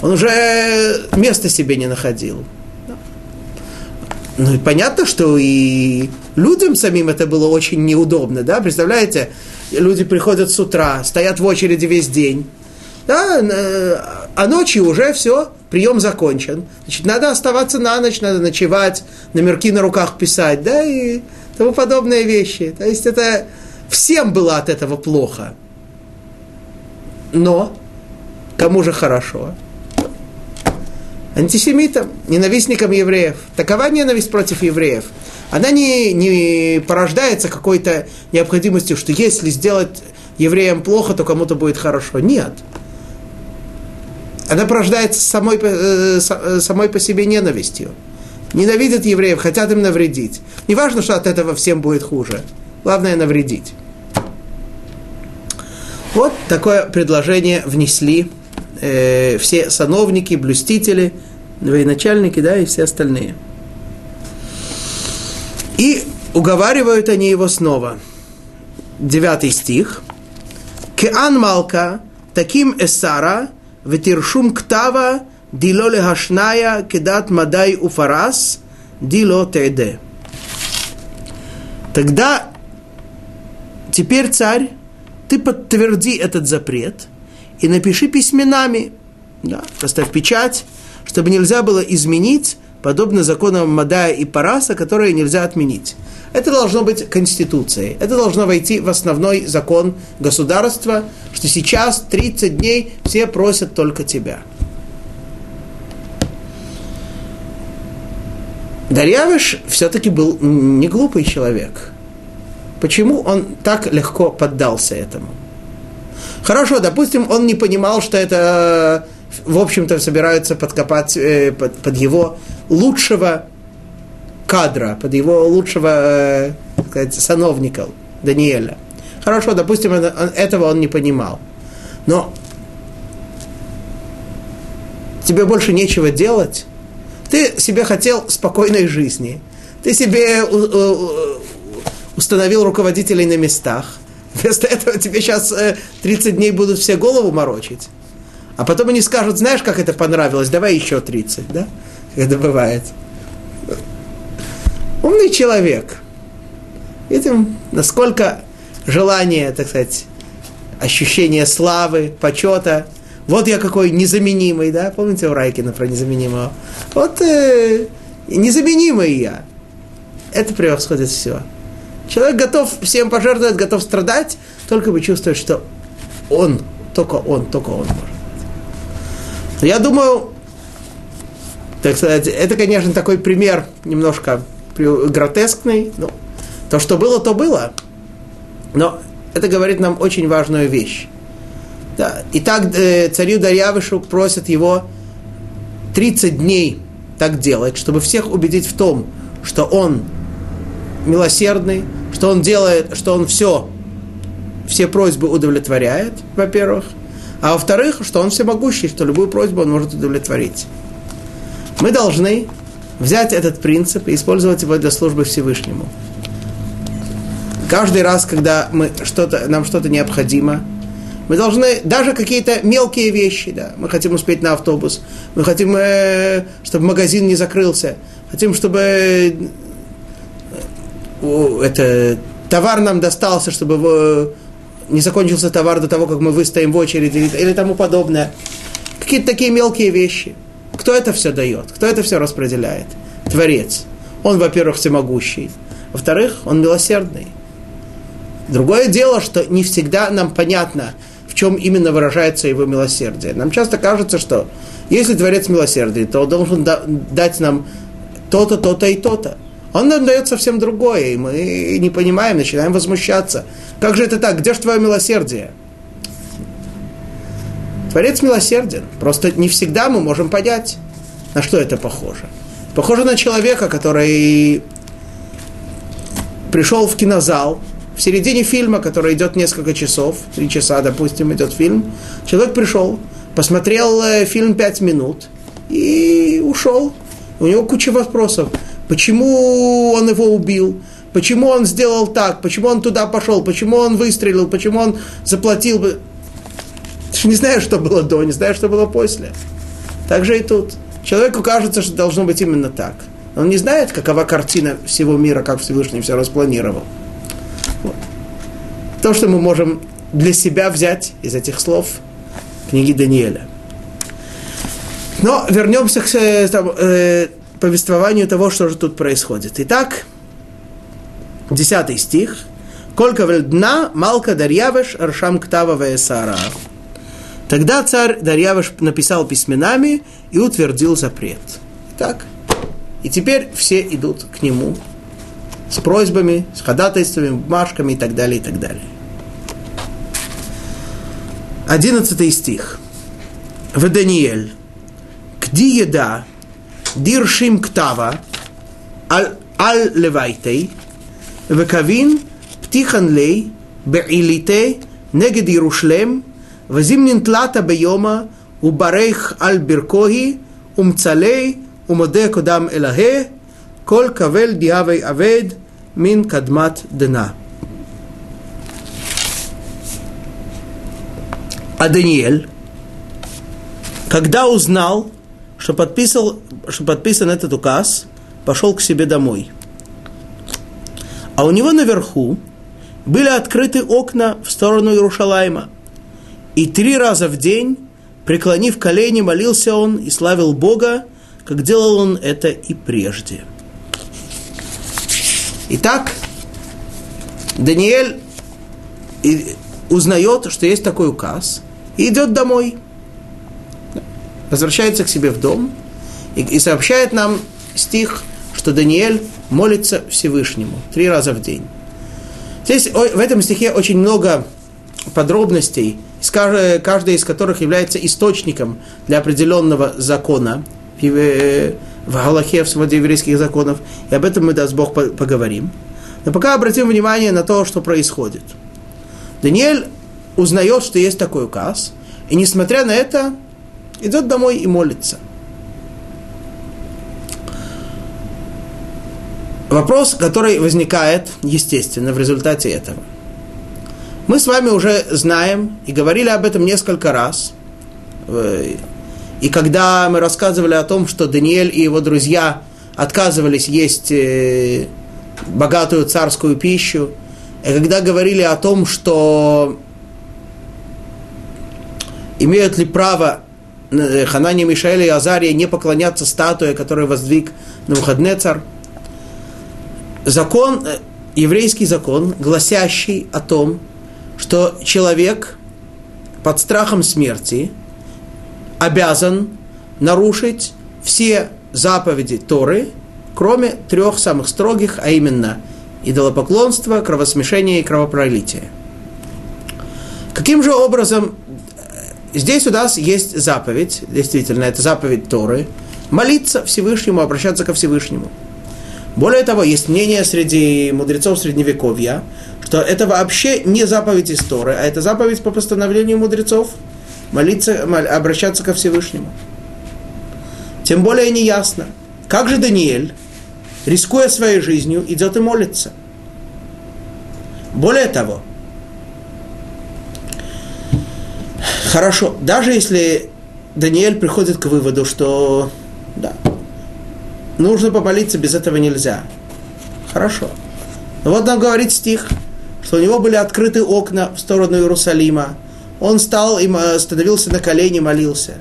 Он уже места себе не находил. Ну и понятно, что и людям самим это было очень неудобно, да, представляете, люди приходят с утра, стоят в очереди весь день, да, а ночью уже все, прием закончен. Значит, надо оставаться на ночь, надо ночевать, номерки на руках писать, да, и тому подобные вещи. То есть это Всем было от этого плохо. Но кому же хорошо? Антисемитам, ненавистникам евреев. Такова ненависть против евреев. Она не, не порождается какой-то необходимостью, что если сделать евреям плохо, то кому-то будет хорошо. Нет. Она порождается самой, э, э самой по себе ненавистью. Ненавидят евреев, хотят им навредить. Не важно, что от этого всем будет хуже. Главное навредить. Вот такое предложение внесли э, все сановники, блюстители, военачальники, да, и все остальные. И уговаривают они его снова. Девятый стих. Кеан Малка, таким эсара, ветиршум ктава, дило лехашная, кедат мадай уфарас, дило теде. Тогда Теперь, царь, ты подтверди этот запрет и напиши письменами, да, поставь печать, чтобы нельзя было изменить, подобно законам Мадая и Параса, которые нельзя отменить. Это должно быть конституцией. Это должно войти в основной закон государства, что сейчас 30 дней все просят только тебя. Дарьявыш все-таки был не глупый человек – Почему он так легко поддался этому? Хорошо, допустим, он не понимал, что это, в общем-то, собираются подкопать э, под, под его лучшего кадра, под его лучшего, э, сказать, сановника Даниэля. Хорошо, допустим, он, он, этого он не понимал. Но тебе больше нечего делать. Ты себе хотел спокойной жизни. Ты себе установил руководителей на местах. Вместо этого тебе сейчас 30 э, дней будут все голову морочить. А потом они скажут, знаешь, как это понравилось, давай еще 30, да? Это бывает. Умный человек. Видим, насколько желание, так сказать, ощущение славы, почета. Вот я какой незаменимый, да? Помните у Райкина про незаменимого? Вот э, незаменимый я. Это превосходит все. Человек готов всем пожертвовать, готов страдать, только бы чувствовать, что он, только он, только он может. Я думаю, так сказать, это, конечно, такой пример немножко гротескный. Ну, то, что было, то было. Но это говорит нам очень важную вещь. Да. Итак, э, царю Дарьявышу просят его 30 дней так делать, чтобы всех убедить в том, что он милосердный, что он делает, что он все, все просьбы удовлетворяет, во-первых, а во-вторых, что он всемогущий, что любую просьбу он может удовлетворить. Мы должны взять этот принцип и использовать его для службы Всевышнему. Каждый раз, когда мы что-то, нам что-то необходимо, мы должны, даже какие-то мелкие вещи, да, мы хотим успеть на автобус, мы хотим, э, чтобы магазин не закрылся, хотим, чтобы это товар нам достался, чтобы его, не закончился товар до того, как мы выстоим в очереди или, или тому подобное. Какие-то такие мелкие вещи. Кто это все дает? Кто это все распределяет? Творец. Он, во-первых, всемогущий. Во-вторых, он милосердный. Другое дело, что не всегда нам понятно, в чем именно выражается его милосердие. Нам часто кажется, что если Творец милосердный, то он должен дать нам то-то, то-то и то-то. Он нам дает совсем другое, и мы не понимаем, начинаем возмущаться. Как же это так? Где же твое милосердие? Творец милосерден. Просто не всегда мы можем понять, на что это похоже. Похоже на человека, который пришел в кинозал, в середине фильма, который идет несколько часов, три часа, допустим, идет фильм, человек пришел, посмотрел э, фильм пять минут и ушел. У него куча вопросов. Почему он его убил? Почему он сделал так? Почему он туда пошел? Почему он выстрелил? Почему он заплатил? Не знаешь, что было до, не знаешь, что было после. Так же и тут. Человеку кажется, что должно быть именно так. Он не знает, какова картина всего мира, как Всевышний все распланировал. Вот. То, что мы можем для себя взять из этих слов книги Даниэля. Но вернемся к э, там, э, повествованию того, что же тут происходит. Итак, десятый стих. Колька дна малка Дарьявеш аршам ктава весара. Тогда царь Дарьявеш написал письменами и утвердил запрет. Так. И теперь все идут к нему с просьбами, с ходатайствами, бумажками и так далее, и так далее. Одиннадцатый стих. В Даниэль. Кди еда диршим ктава על לביתי, וקבין פתיחן לי בעיליתי נגד ירושלם, וזימנין תלתה ביומא, וברך על ברכוהי, ומצלי, ומודה קודם אלוהי, כל קבל דיהווי אבד, מן קדמת דנה. А Даниэль, когда узнал, что, подписал, что подписан этот указ, пошел к себе домой. А у него наверху были открыты окна в сторону Иерушалайма. И три раза в день, преклонив колени, молился он и славил Бога, как делал он это и прежде. Итак, Даниэль узнает, что есть такой указ, и идет домой – возвращается к себе в дом и, и сообщает нам стих, что Даниэль молится Всевышнему три раза в день. Здесь в этом стихе очень много подробностей, каждая из которых является источником для определенного закона в Галахе, в своде еврейских законов, и об этом мы, даст Бог, поговорим. Но пока обратим внимание на то, что происходит. Даниэль узнает, что есть такой указ, и несмотря на это, идет домой и молится. Вопрос, который возникает, естественно, в результате этого. Мы с вами уже знаем и говорили об этом несколько раз. И когда мы рассказывали о том, что Даниэль и его друзья отказывались есть э, богатую царскую пищу, и когда говорили о том, что имеют ли право Э, Ханани, Мишаэль и Азария не поклоняться статуе, которую воздвиг Навуходнецар. Закон, э, еврейский закон, гласящий о том, что человек под страхом смерти обязан нарушить все заповеди Торы, кроме трех самых строгих, а именно идолопоклонство, кровосмешение и кровопролитие. Каким же образом Здесь у нас есть заповедь, действительно, это заповедь Торы, молиться Всевышнему, обращаться ко Всевышнему. Более того, есть мнение среди мудрецов Средневековья, что это вообще не заповедь из Торы, а это заповедь по постановлению мудрецов молиться, обращаться ко Всевышнему. Тем более неясно, как же Даниэль, рискуя своей жизнью, идет и молится. Более того, Хорошо, даже если Даниэль приходит к выводу, что да, нужно помолиться, без этого нельзя. Хорошо. Но вот нам говорит стих, что у него были открыты окна в сторону Иерусалима. Он стал, им становился на колени, молился.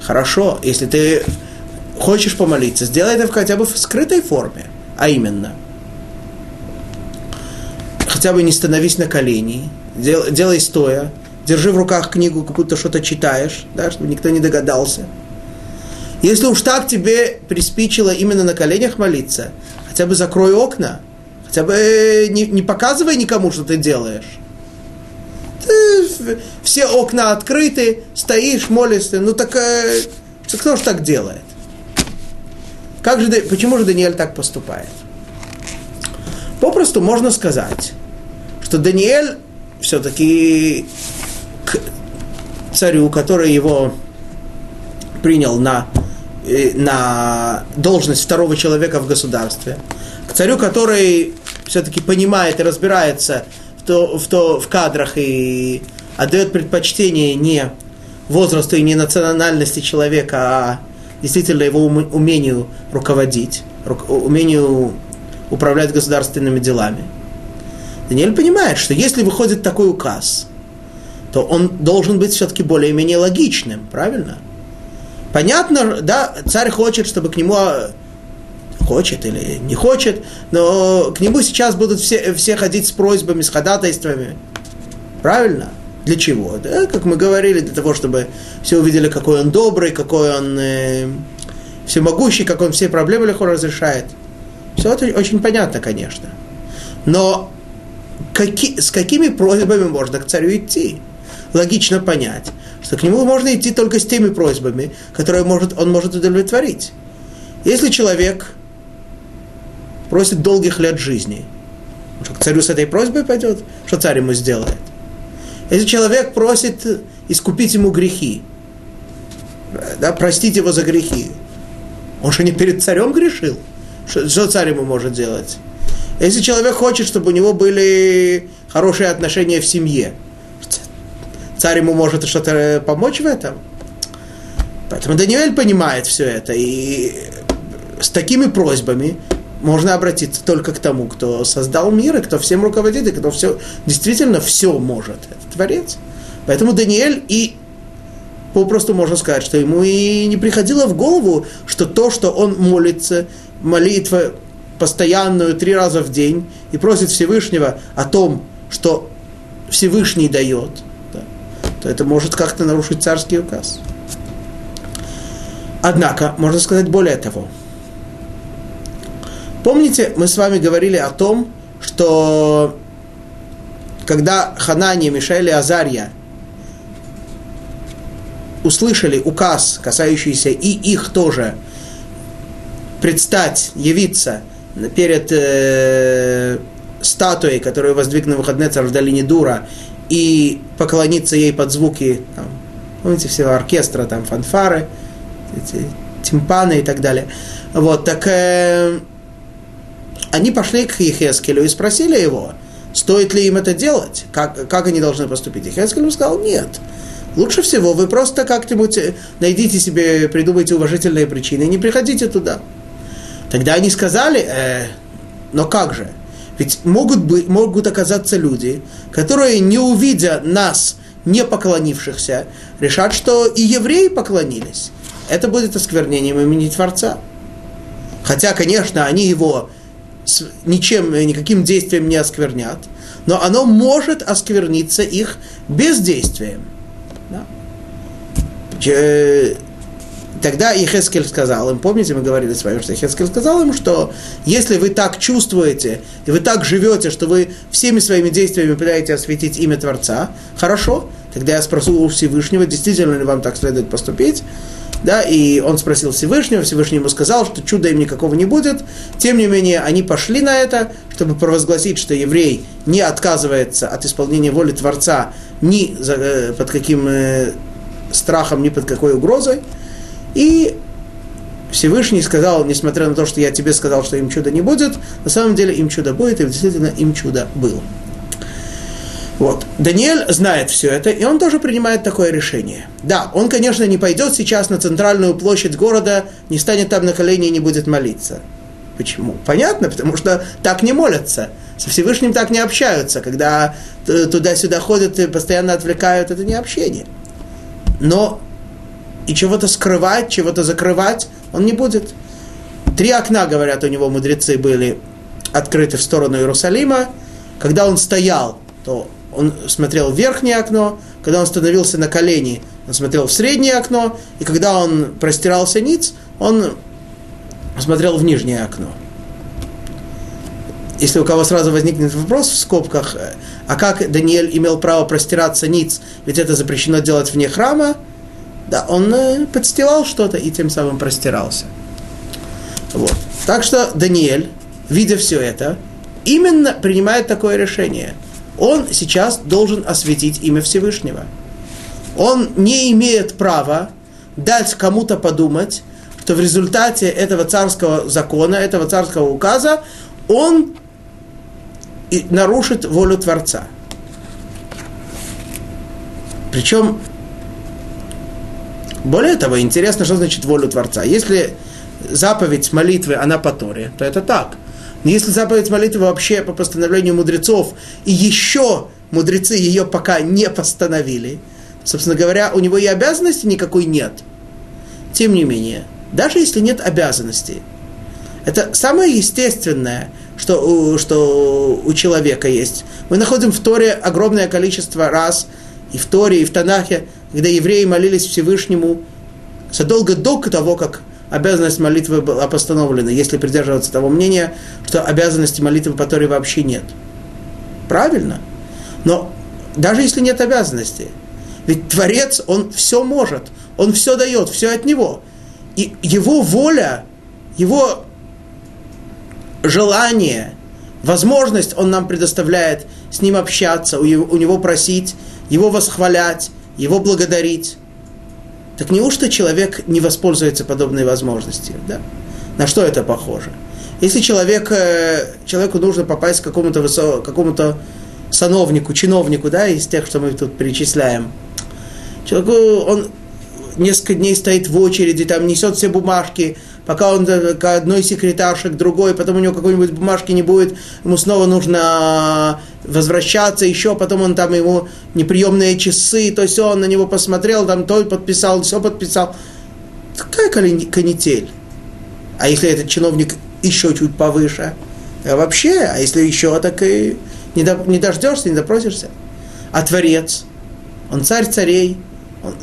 Хорошо, если ты хочешь помолиться, сделай это хотя бы в скрытой форме, а именно – хотя бы не становись на колени, дел, делай стоя, держи в руках книгу, как будто что-то читаешь, да, чтобы никто не догадался. Если уж так тебе приспичило именно на коленях молиться, хотя бы закрой окна, хотя бы не, не показывай никому, что ты делаешь. Ты, все окна открыты, стоишь, молишься, ну так э, кто же так делает? Как же, почему же Даниэль так поступает? Попросту можно сказать, что Даниэль все-таки к царю, который его принял на, э, на должность второго человека в государстве, к царю, который все-таки понимает и разбирается в, то, в, то, в кадрах и отдает предпочтение не возрасту и не национальности человека, а действительно его умению руководить, умению управлять государственными делами – Даниэль понимает, что если выходит такой указ, то он должен быть все-таки более-менее логичным, правильно? Понятно, да, царь хочет, чтобы к нему а, хочет или не хочет, но к нему сейчас будут все, все ходить с просьбами, с ходатайствами. Правильно? Для чего? Да, как мы говорили, для того, чтобы все увидели, какой он добрый, какой он э, всемогущий, как он все проблемы легко разрешает. Все это очень понятно, конечно. Но каки, с какими просьбами можно к царю идти. Логично понять, что к нему можно идти только с теми просьбами, которые может, он может удовлетворить. Если человек просит долгих лет жизни, что к царю с этой просьбой пойдет, что царь ему сделает? Если человек просит искупить ему грехи, да, простить его за грехи, он что не перед царем грешил? Что, что царь ему может делать? Если человек хочет, чтобы у него были хорошие отношения в семье, царь ему может что-то помочь в этом. Поэтому Даниэль понимает все это. И с такими просьбами можно обратиться только к тому, кто создал мир, и кто всем руководит, и кто все, действительно все может. Это Творец. Поэтому Даниэль и попросту можно сказать, что ему и не приходило в голову, что то, что он молится, молитва постоянную три раза в день и просит Всевышнего о том, что Всевышний дает, да, то это может как-то нарушить царский указ. Однако, можно сказать более того. Помните, мы с вами говорили о том, что когда Ханания, Мишаэль и Азарья услышали указ, касающийся и их тоже, предстать, явиться перед э, статуей, которую воздвиг на выходные царь в долине Дура, и поклониться ей под звуки, там, помните, всего оркестра, там, фанфары, эти, тимпаны и так далее. Вот, так э, они пошли к Ехескелю и спросили его, стоит ли им это делать, как, как они должны поступить. Ехескель сказал, нет, лучше всего вы просто как-нибудь найдите себе, придумайте уважительные причины и не приходите туда. Тогда они сказали, э, но как же? Ведь могут, быть, могут оказаться люди, которые, не увидя нас, не поклонившихся, решат, что и евреи поклонились. Это будет осквернением имени Творца. Хотя, конечно, они его ничем, никаким действием не осквернят, но оно может оскверниться их бездействием. Да? Тогда Ехескель сказал им, помните, мы говорили с вами, что Ехескель сказал им, что если вы так чувствуете, и вы так живете, что вы всеми своими действиями пытаетесь осветить имя Творца, хорошо, тогда я спрошу у Всевышнего, действительно ли вам так следует поступить, да, и он спросил Всевышнего, Всевышний ему сказал, что чуда им никакого не будет. Тем не менее, они пошли на это, чтобы провозгласить, что еврей не отказывается от исполнения воли Творца ни э, под каким э, страхом, ни под какой угрозой. И Всевышний сказал, несмотря на то, что я тебе сказал, что им чуда не будет, на самом деле им чудо будет, и действительно им чудо было. Вот. Даниэль знает все это, и он тоже принимает такое решение. Да, он, конечно, не пойдет сейчас на центральную площадь города, не станет там на колени и не будет молиться. Почему? Понятно, потому что так не молятся. Со Всевышним так не общаются. Когда туда-сюда ходят и постоянно отвлекают, это не общение. Но и чего-то скрывать, чего-то закрывать он не будет. Три окна, говорят, у него мудрецы были открыты в сторону Иерусалима. Когда он стоял, то он смотрел в верхнее окно, когда он становился на колени, он смотрел в среднее окно, и когда он простирался ниц, он смотрел в нижнее окно. Если у кого сразу возникнет вопрос в скобках, а как Даниэль имел право простираться ниц, ведь это запрещено делать вне храма, да, он э, подстилал что-то и тем самым простирался. Вот. Так что Даниэль, видя все это, именно принимает такое решение. Он сейчас должен осветить имя Всевышнего. Он не имеет права дать кому-то подумать, что в результате этого царского закона, этого царского указа, он нарушит волю Творца. Причем, более того, интересно, что значит волю Творца. Если заповедь молитвы, она по Торе, то это так. Но если заповедь молитвы вообще по постановлению мудрецов, и еще мудрецы ее пока не постановили, собственно говоря, у него и обязанности никакой нет. Тем не менее, даже если нет обязанностей, это самое естественное, что у, что у человека есть. Мы находим в Торе огромное количество раз, и в Торе, и в Танахе, когда евреи молились Всевышнему задолго до того, как обязанность молитвы была постановлена, если придерживаться того мнения, что обязанности молитвы по Торе вообще нет. Правильно. Но даже если нет обязанностей, ведь Творец, он все может, он все дает, все от него. И его воля, его желание, возможность он нам предоставляет с ним общаться, у него просить, его восхвалять, его благодарить. Так неужто человек не воспользуется подобной возможностью? Да? На что это похоже? Если человек, э, человеку нужно попасть к какому-то, высо, какому-то сановнику, чиновнику, да, из тех, что мы тут перечисляем, человеку он несколько дней стоит в очереди, там несет все бумажки, пока он к одной секретарше, к другой, потом у него какой-нибудь бумажки не будет, ему снова нужно возвращаться еще, потом он там ему неприемные часы, то есть он на него посмотрел, там то подписал, все подписал. Какая канитель? А если этот чиновник еще чуть повыше? А вообще, а если еще, так и не, до, не дождешься, не допросишься. А Творец, он царь царей, он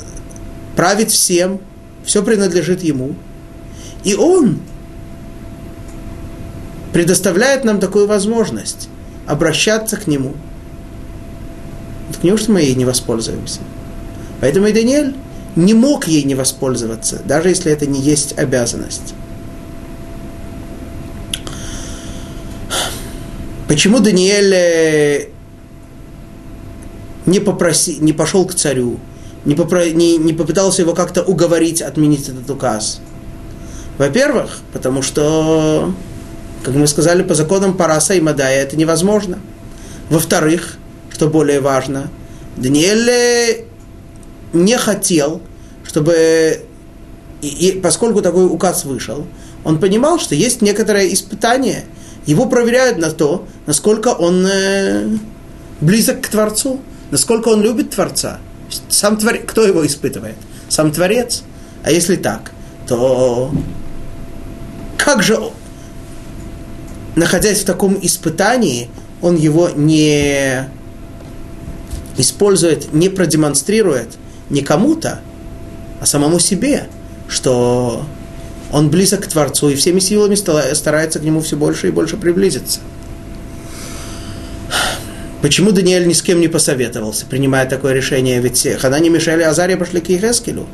правит всем, все принадлежит ему. И он предоставляет нам такую возможность обращаться к нему. Так неужто мы ей не воспользуемся? Поэтому и Даниэль не мог ей не воспользоваться, даже если это не есть обязанность. Почему Даниэль э, не, попроси, не пошел к царю, не, попро, не, не попытался его как-то уговорить отменить этот указ? Во-первых, потому что, как мы сказали, по законам Параса и Мадая это невозможно. Во-вторых, что более важно, Даниэль не хотел, чтобы, и, и поскольку такой указ вышел, он понимал, что есть некоторое испытание. Его проверяют на то, насколько он э, близок к Творцу, насколько он любит Творца. Сам Творец, кто его испытывает? Сам Творец. А если так, то как же, находясь в таком испытании, он его не использует, не продемонстрирует не кому-то, а самому себе, что он близок к Творцу и всеми силами старается к нему все больше и больше приблизиться. Почему Даниэль ни с кем не посоветовался, принимая такое решение? Ведь Ханани, Мишель и Азария пошли к Ихескелю.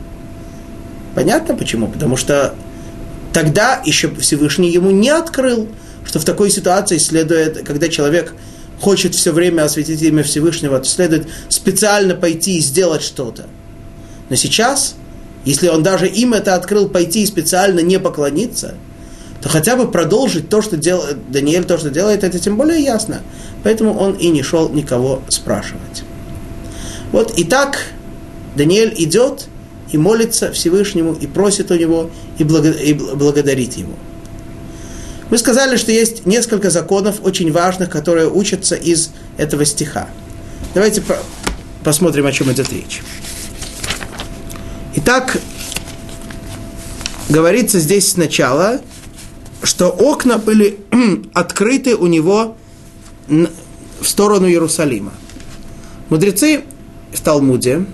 Понятно почему? Потому что тогда еще Всевышний ему не открыл, что в такой ситуации следует, когда человек хочет все время осветить имя Всевышнего, то следует специально пойти и сделать что-то. Но сейчас, если он даже им это открыл, пойти и специально не поклониться, то хотя бы продолжить то, что делает Даниэль, то, что делает, это тем более ясно. Поэтому он и не шел никого спрашивать. Вот и так Даниэль идет и молится Всевышнему, и просит у него, и, благо, и благодарит его. Мы сказали, что есть несколько законов очень важных, которые учатся из этого стиха. Давайте по посмотрим, о чем идет речь. Итак, говорится здесь сначала, что окна были [clears throat] открыты у него в сторону Иерусалима. Мудрецы в Талмуде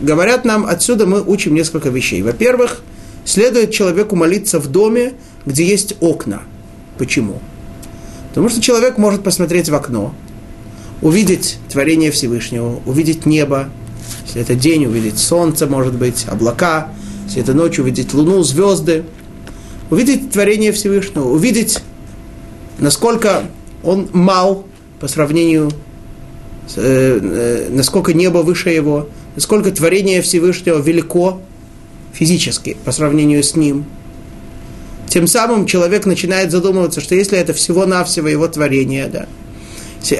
говорят нам, отсюда мы учим несколько вещей. Во-первых, следует человеку молиться в доме, где есть окна. Почему? Потому что человек может посмотреть в окно, увидеть творение Всевышнего, увидеть небо, если это день, увидеть солнце, может быть, облака, если это ночь, увидеть луну, звезды, увидеть творение Всевышнего, увидеть, насколько он мал по сравнению, с, э, э, насколько небо выше его, насколько творение Всевышнего велико физически по сравнению с ним. Тем самым человек начинает задумываться, что если это всего-навсего его творение, да.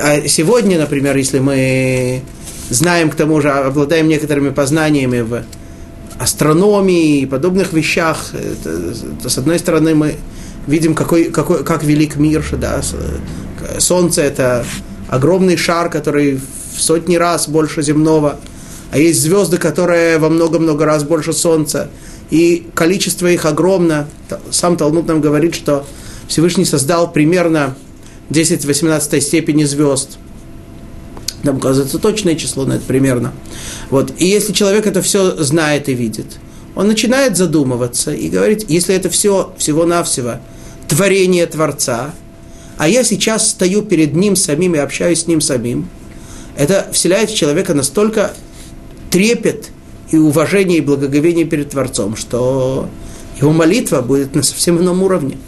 А сегодня, например, если мы знаем, к тому же, обладаем некоторыми познаниями в астрономии и подобных вещах, то, то, с одной стороны мы видим, какой, какой, как велик мир, да, Солнце это огромный шар, который в сотни раз больше земного, а есть звезды, которые во много-много раз больше Солнца, и количество их огромно. Сам Талмуд нам говорит, что Всевышний создал примерно 10 в 18 степени звезд. Там указывается точное число, но это примерно. Вот. И если человек это все знает и видит, он начинает задумываться и говорить, если это все всего-навсего творение Творца, а я сейчас стою перед ним самим и общаюсь с ним самим, это вселяет в человека настолько трепет и уважение и благоговение перед Творцом, что его молитва будет на совсем ином уровне.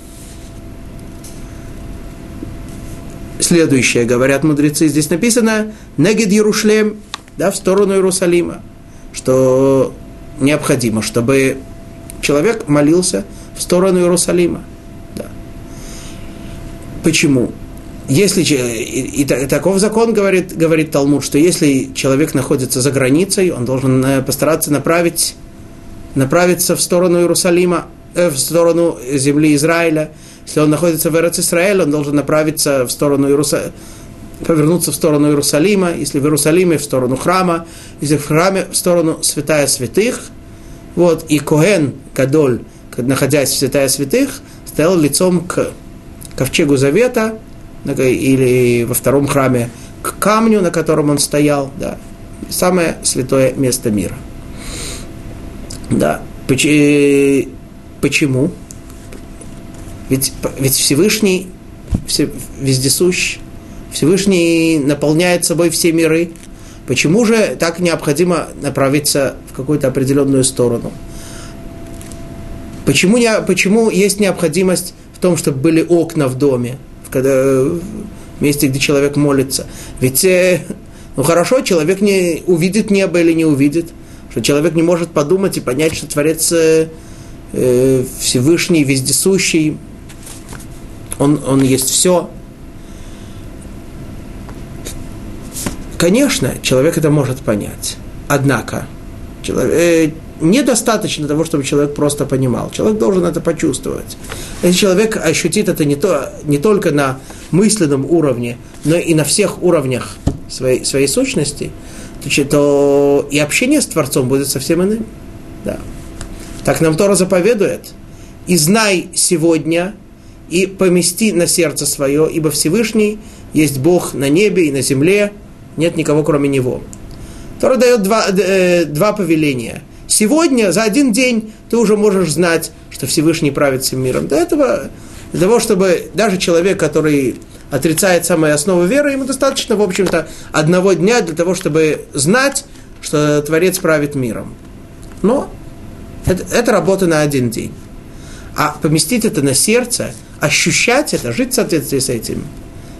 Следующее, говорят мудрецы, здесь написано «Негед Ярушлем», да, в сторону Иерусалима, что необходимо, чтобы человек молился в сторону Иерусалима. Да. Почему? Если, и, и, и таков закон, говорит, говорит Талмуд, что если человек находится за границей, он должен э, постараться направить, направиться в сторону Иерусалима, э, в сторону земли Израиля. Если он находится в Эрец Израиле, он должен направиться в сторону Иерусалима, повернуться в сторону Иерусалима, если в Иерусалиме в сторону храма, если в храме в сторону святая святых. Вот, и Коген Кадоль, находясь в святая святых, стоял лицом к ковчегу Завета, или во втором храме к камню, на котором он стоял, да, самое святое место мира. Да. Почему? Ведь, ведь Всевышний вездесущ, Всевышний наполняет собой все миры. Почему же так необходимо направиться в какую-то определенную сторону? Почему, не, почему есть необходимость в том, чтобы были окна в доме? когда, в месте, где человек молится. Ведь, э, ну хорошо, человек не увидит небо или не увидит, что человек не может подумать и понять, что Творец э, э Всевышний, вездесущий, он, он есть все. Конечно, человек это может понять. Однако, человек, э, недостаточно того, чтобы человек просто понимал. Человек должен это почувствовать. Если человек ощутит это не, то, не только на мысленном уровне, но и на всех уровнях своей, своей сущности, то, то и общение с Творцом будет совсем иным. Да. Так нам Тора заповедует. «И знай сегодня, и помести на сердце свое, ибо Всевышний есть Бог на небе и на земле, нет никого кроме Него». Тора дает два, э, два повеления – Сегодня, за один день, ты уже можешь знать, что Всевышний правит всем миром. До этого, для того, чтобы даже человек, который отрицает самые основы веры, ему достаточно, в общем-то, одного дня для того, чтобы знать, что Творец правит миром. Но это, это работа на один день. А поместить это на сердце, ощущать это, жить в соответствии с этим,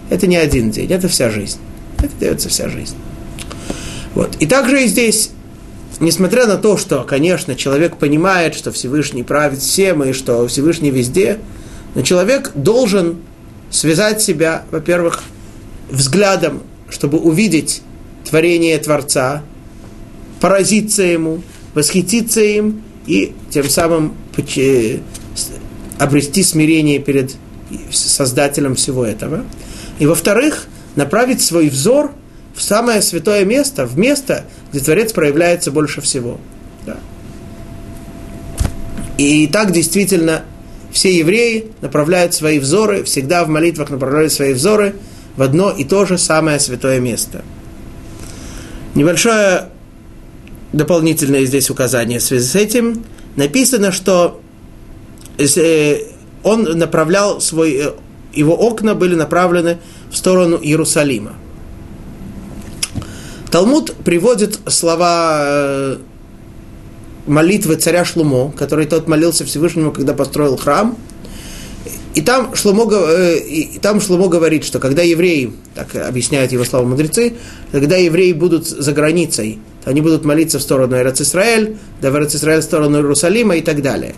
это не один день, это вся жизнь. Это дается вся жизнь. Вот. И также и здесь несмотря на то, что, конечно, человек понимает, что Всевышний правит всем и что Всевышний везде, но человек должен связать себя, во-первых, взглядом, чтобы увидеть творение Творца, поразиться ему, восхититься им и тем самым обрести смирение перед создателем всего этого. И во-вторых, направить свой взор в самое святое место, в место, где Творец проявляется больше всего. Да. И так действительно все евреи направляют свои взоры, всегда в молитвах направляют свои взоры в одно и то же самое святое место. Небольшое дополнительное здесь указание в связи с этим. Написано, что он направлял свой, э, его окна были направлены в сторону Иерусалима. Талмуд приводит слова э, молитвы царя Шлумо, который тот молился Всевышнему, когда построил храм. И там Шлумо, э, и там Шлумо говорит, что когда евреи, так объясняют его слова мудрецы, когда евреи будут за границей, они будут молиться в сторону Эрцисраэль, да в Эрцисраэль в сторону Иерусалима и так далее.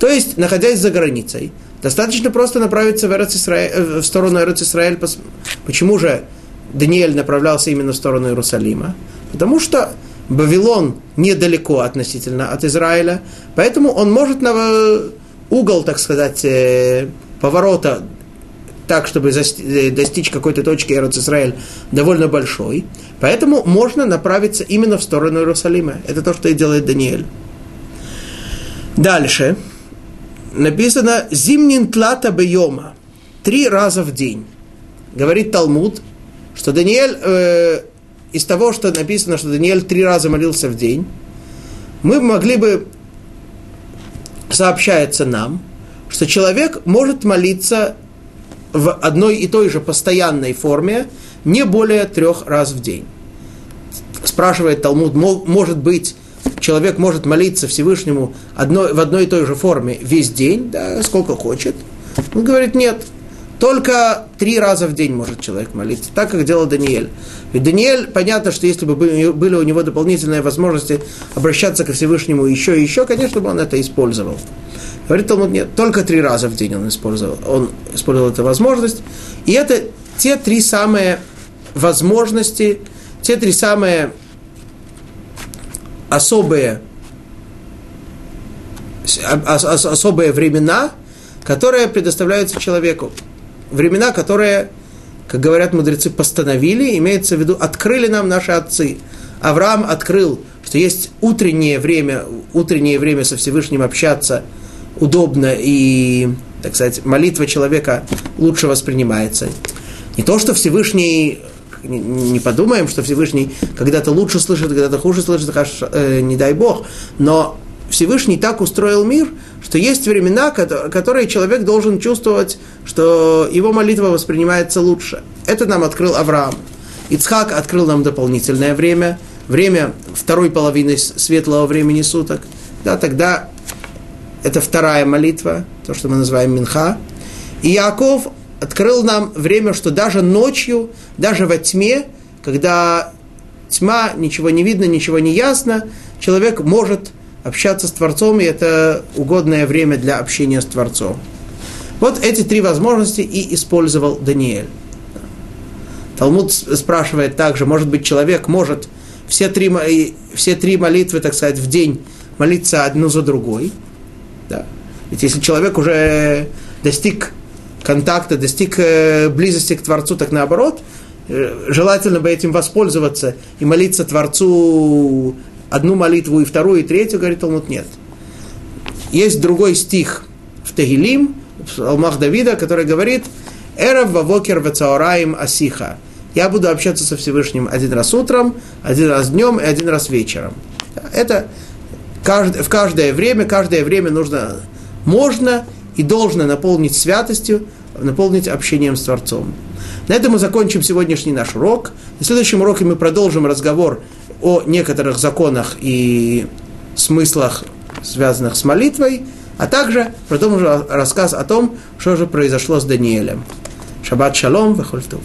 То есть, находясь за границей, достаточно просто направиться в, э, в сторону Эрцисраэль. Почему же Даниэль направлялся именно в сторону Иерусалима, потому что Вавилон недалеко относительно от Израиля, поэтому он может на э, угол, так сказать, э, поворота так, чтобы достичь какой-то точки Израиль довольно большой. Поэтому можно направиться именно в сторону Иерусалима. Это то, что и делает Даниэль. Дальше. Написано «Зимнин тлата бейома» три раза в день. Говорит Талмуд, что Даниэль, э, из того, что написано, что Даниэль три раза молился в день, мы могли бы, сообщается нам, что человек может молиться в одной и той же постоянной форме не более трех раз в день. Спрашивает Талмуд, может быть, человек может молиться Всевышнему одной, в одной и той же форме весь день, да, сколько хочет. Он говорит, нет, только три раза в день может человек молиться, так как делал Даниэль. Ведь Даниэль, понятно, что если бы были у него дополнительные возможности обращаться ко Всевышнему еще и еще, конечно бы он это использовал. Говорит он, нет, только три раза в день он использовал, он использовал эту возможность. И это те три самые возможности, те три самые особые, особые времена, которые предоставляются человеку времена, которые, как говорят мудрецы, постановили, имеется в виду, открыли нам наши отцы. Авраам открыл, что есть утреннее время, утреннее время со Всевышним общаться удобно и, так сказать, молитва человека лучше воспринимается. Не то, что Всевышний не подумаем, что Всевышний когда-то лучше слышит, когда-то хуже слышит, э, не дай Бог, но Всевышний так устроил мир, что есть времена, которые человек должен чувствовать, что его молитва воспринимается лучше. Это нам открыл Авраам. Ицхак открыл нам дополнительное время, время второй половины светлого времени суток. Да, тогда это вторая молитва, то, что мы называем Минха. И Яков открыл нам время, что даже ночью, даже во тьме, когда тьма, ничего не видно, ничего не ясно, человек может общаться с Творцом, и это угодное время для общения с Творцом. Вот эти три возможности и использовал Даниэль. Талмуд спрашивает также, может быть, человек может все три, все три молитвы, так сказать, в день молиться одну за другой. Да. Ведь если человек уже достиг контакта, достиг э, близости к Творцу, так наоборот, э, желательно бы этим воспользоваться и молиться Творцу одну молитву и вторую, и третью, говорит Талмуд, нет. Есть другой стих в Тегилим, в Алмах Давида, который говорит «Эрав вавокер вацаораим асиха». Я буду общаться со Всевышним один раз утром, один раз днем и один раз вечером. Это в каждое время, каждое время нужно, можно и должно наполнить святостью, наполнить общением с Творцом. На этом мы закончим сегодняшний наш урок. На следующем уроке мы продолжим разговор о некоторых законах и смыслах, связанных с молитвой, а также продолжим рассказ о том, что же произошло с Даниэлем. Шаббат шалом, вехольтув.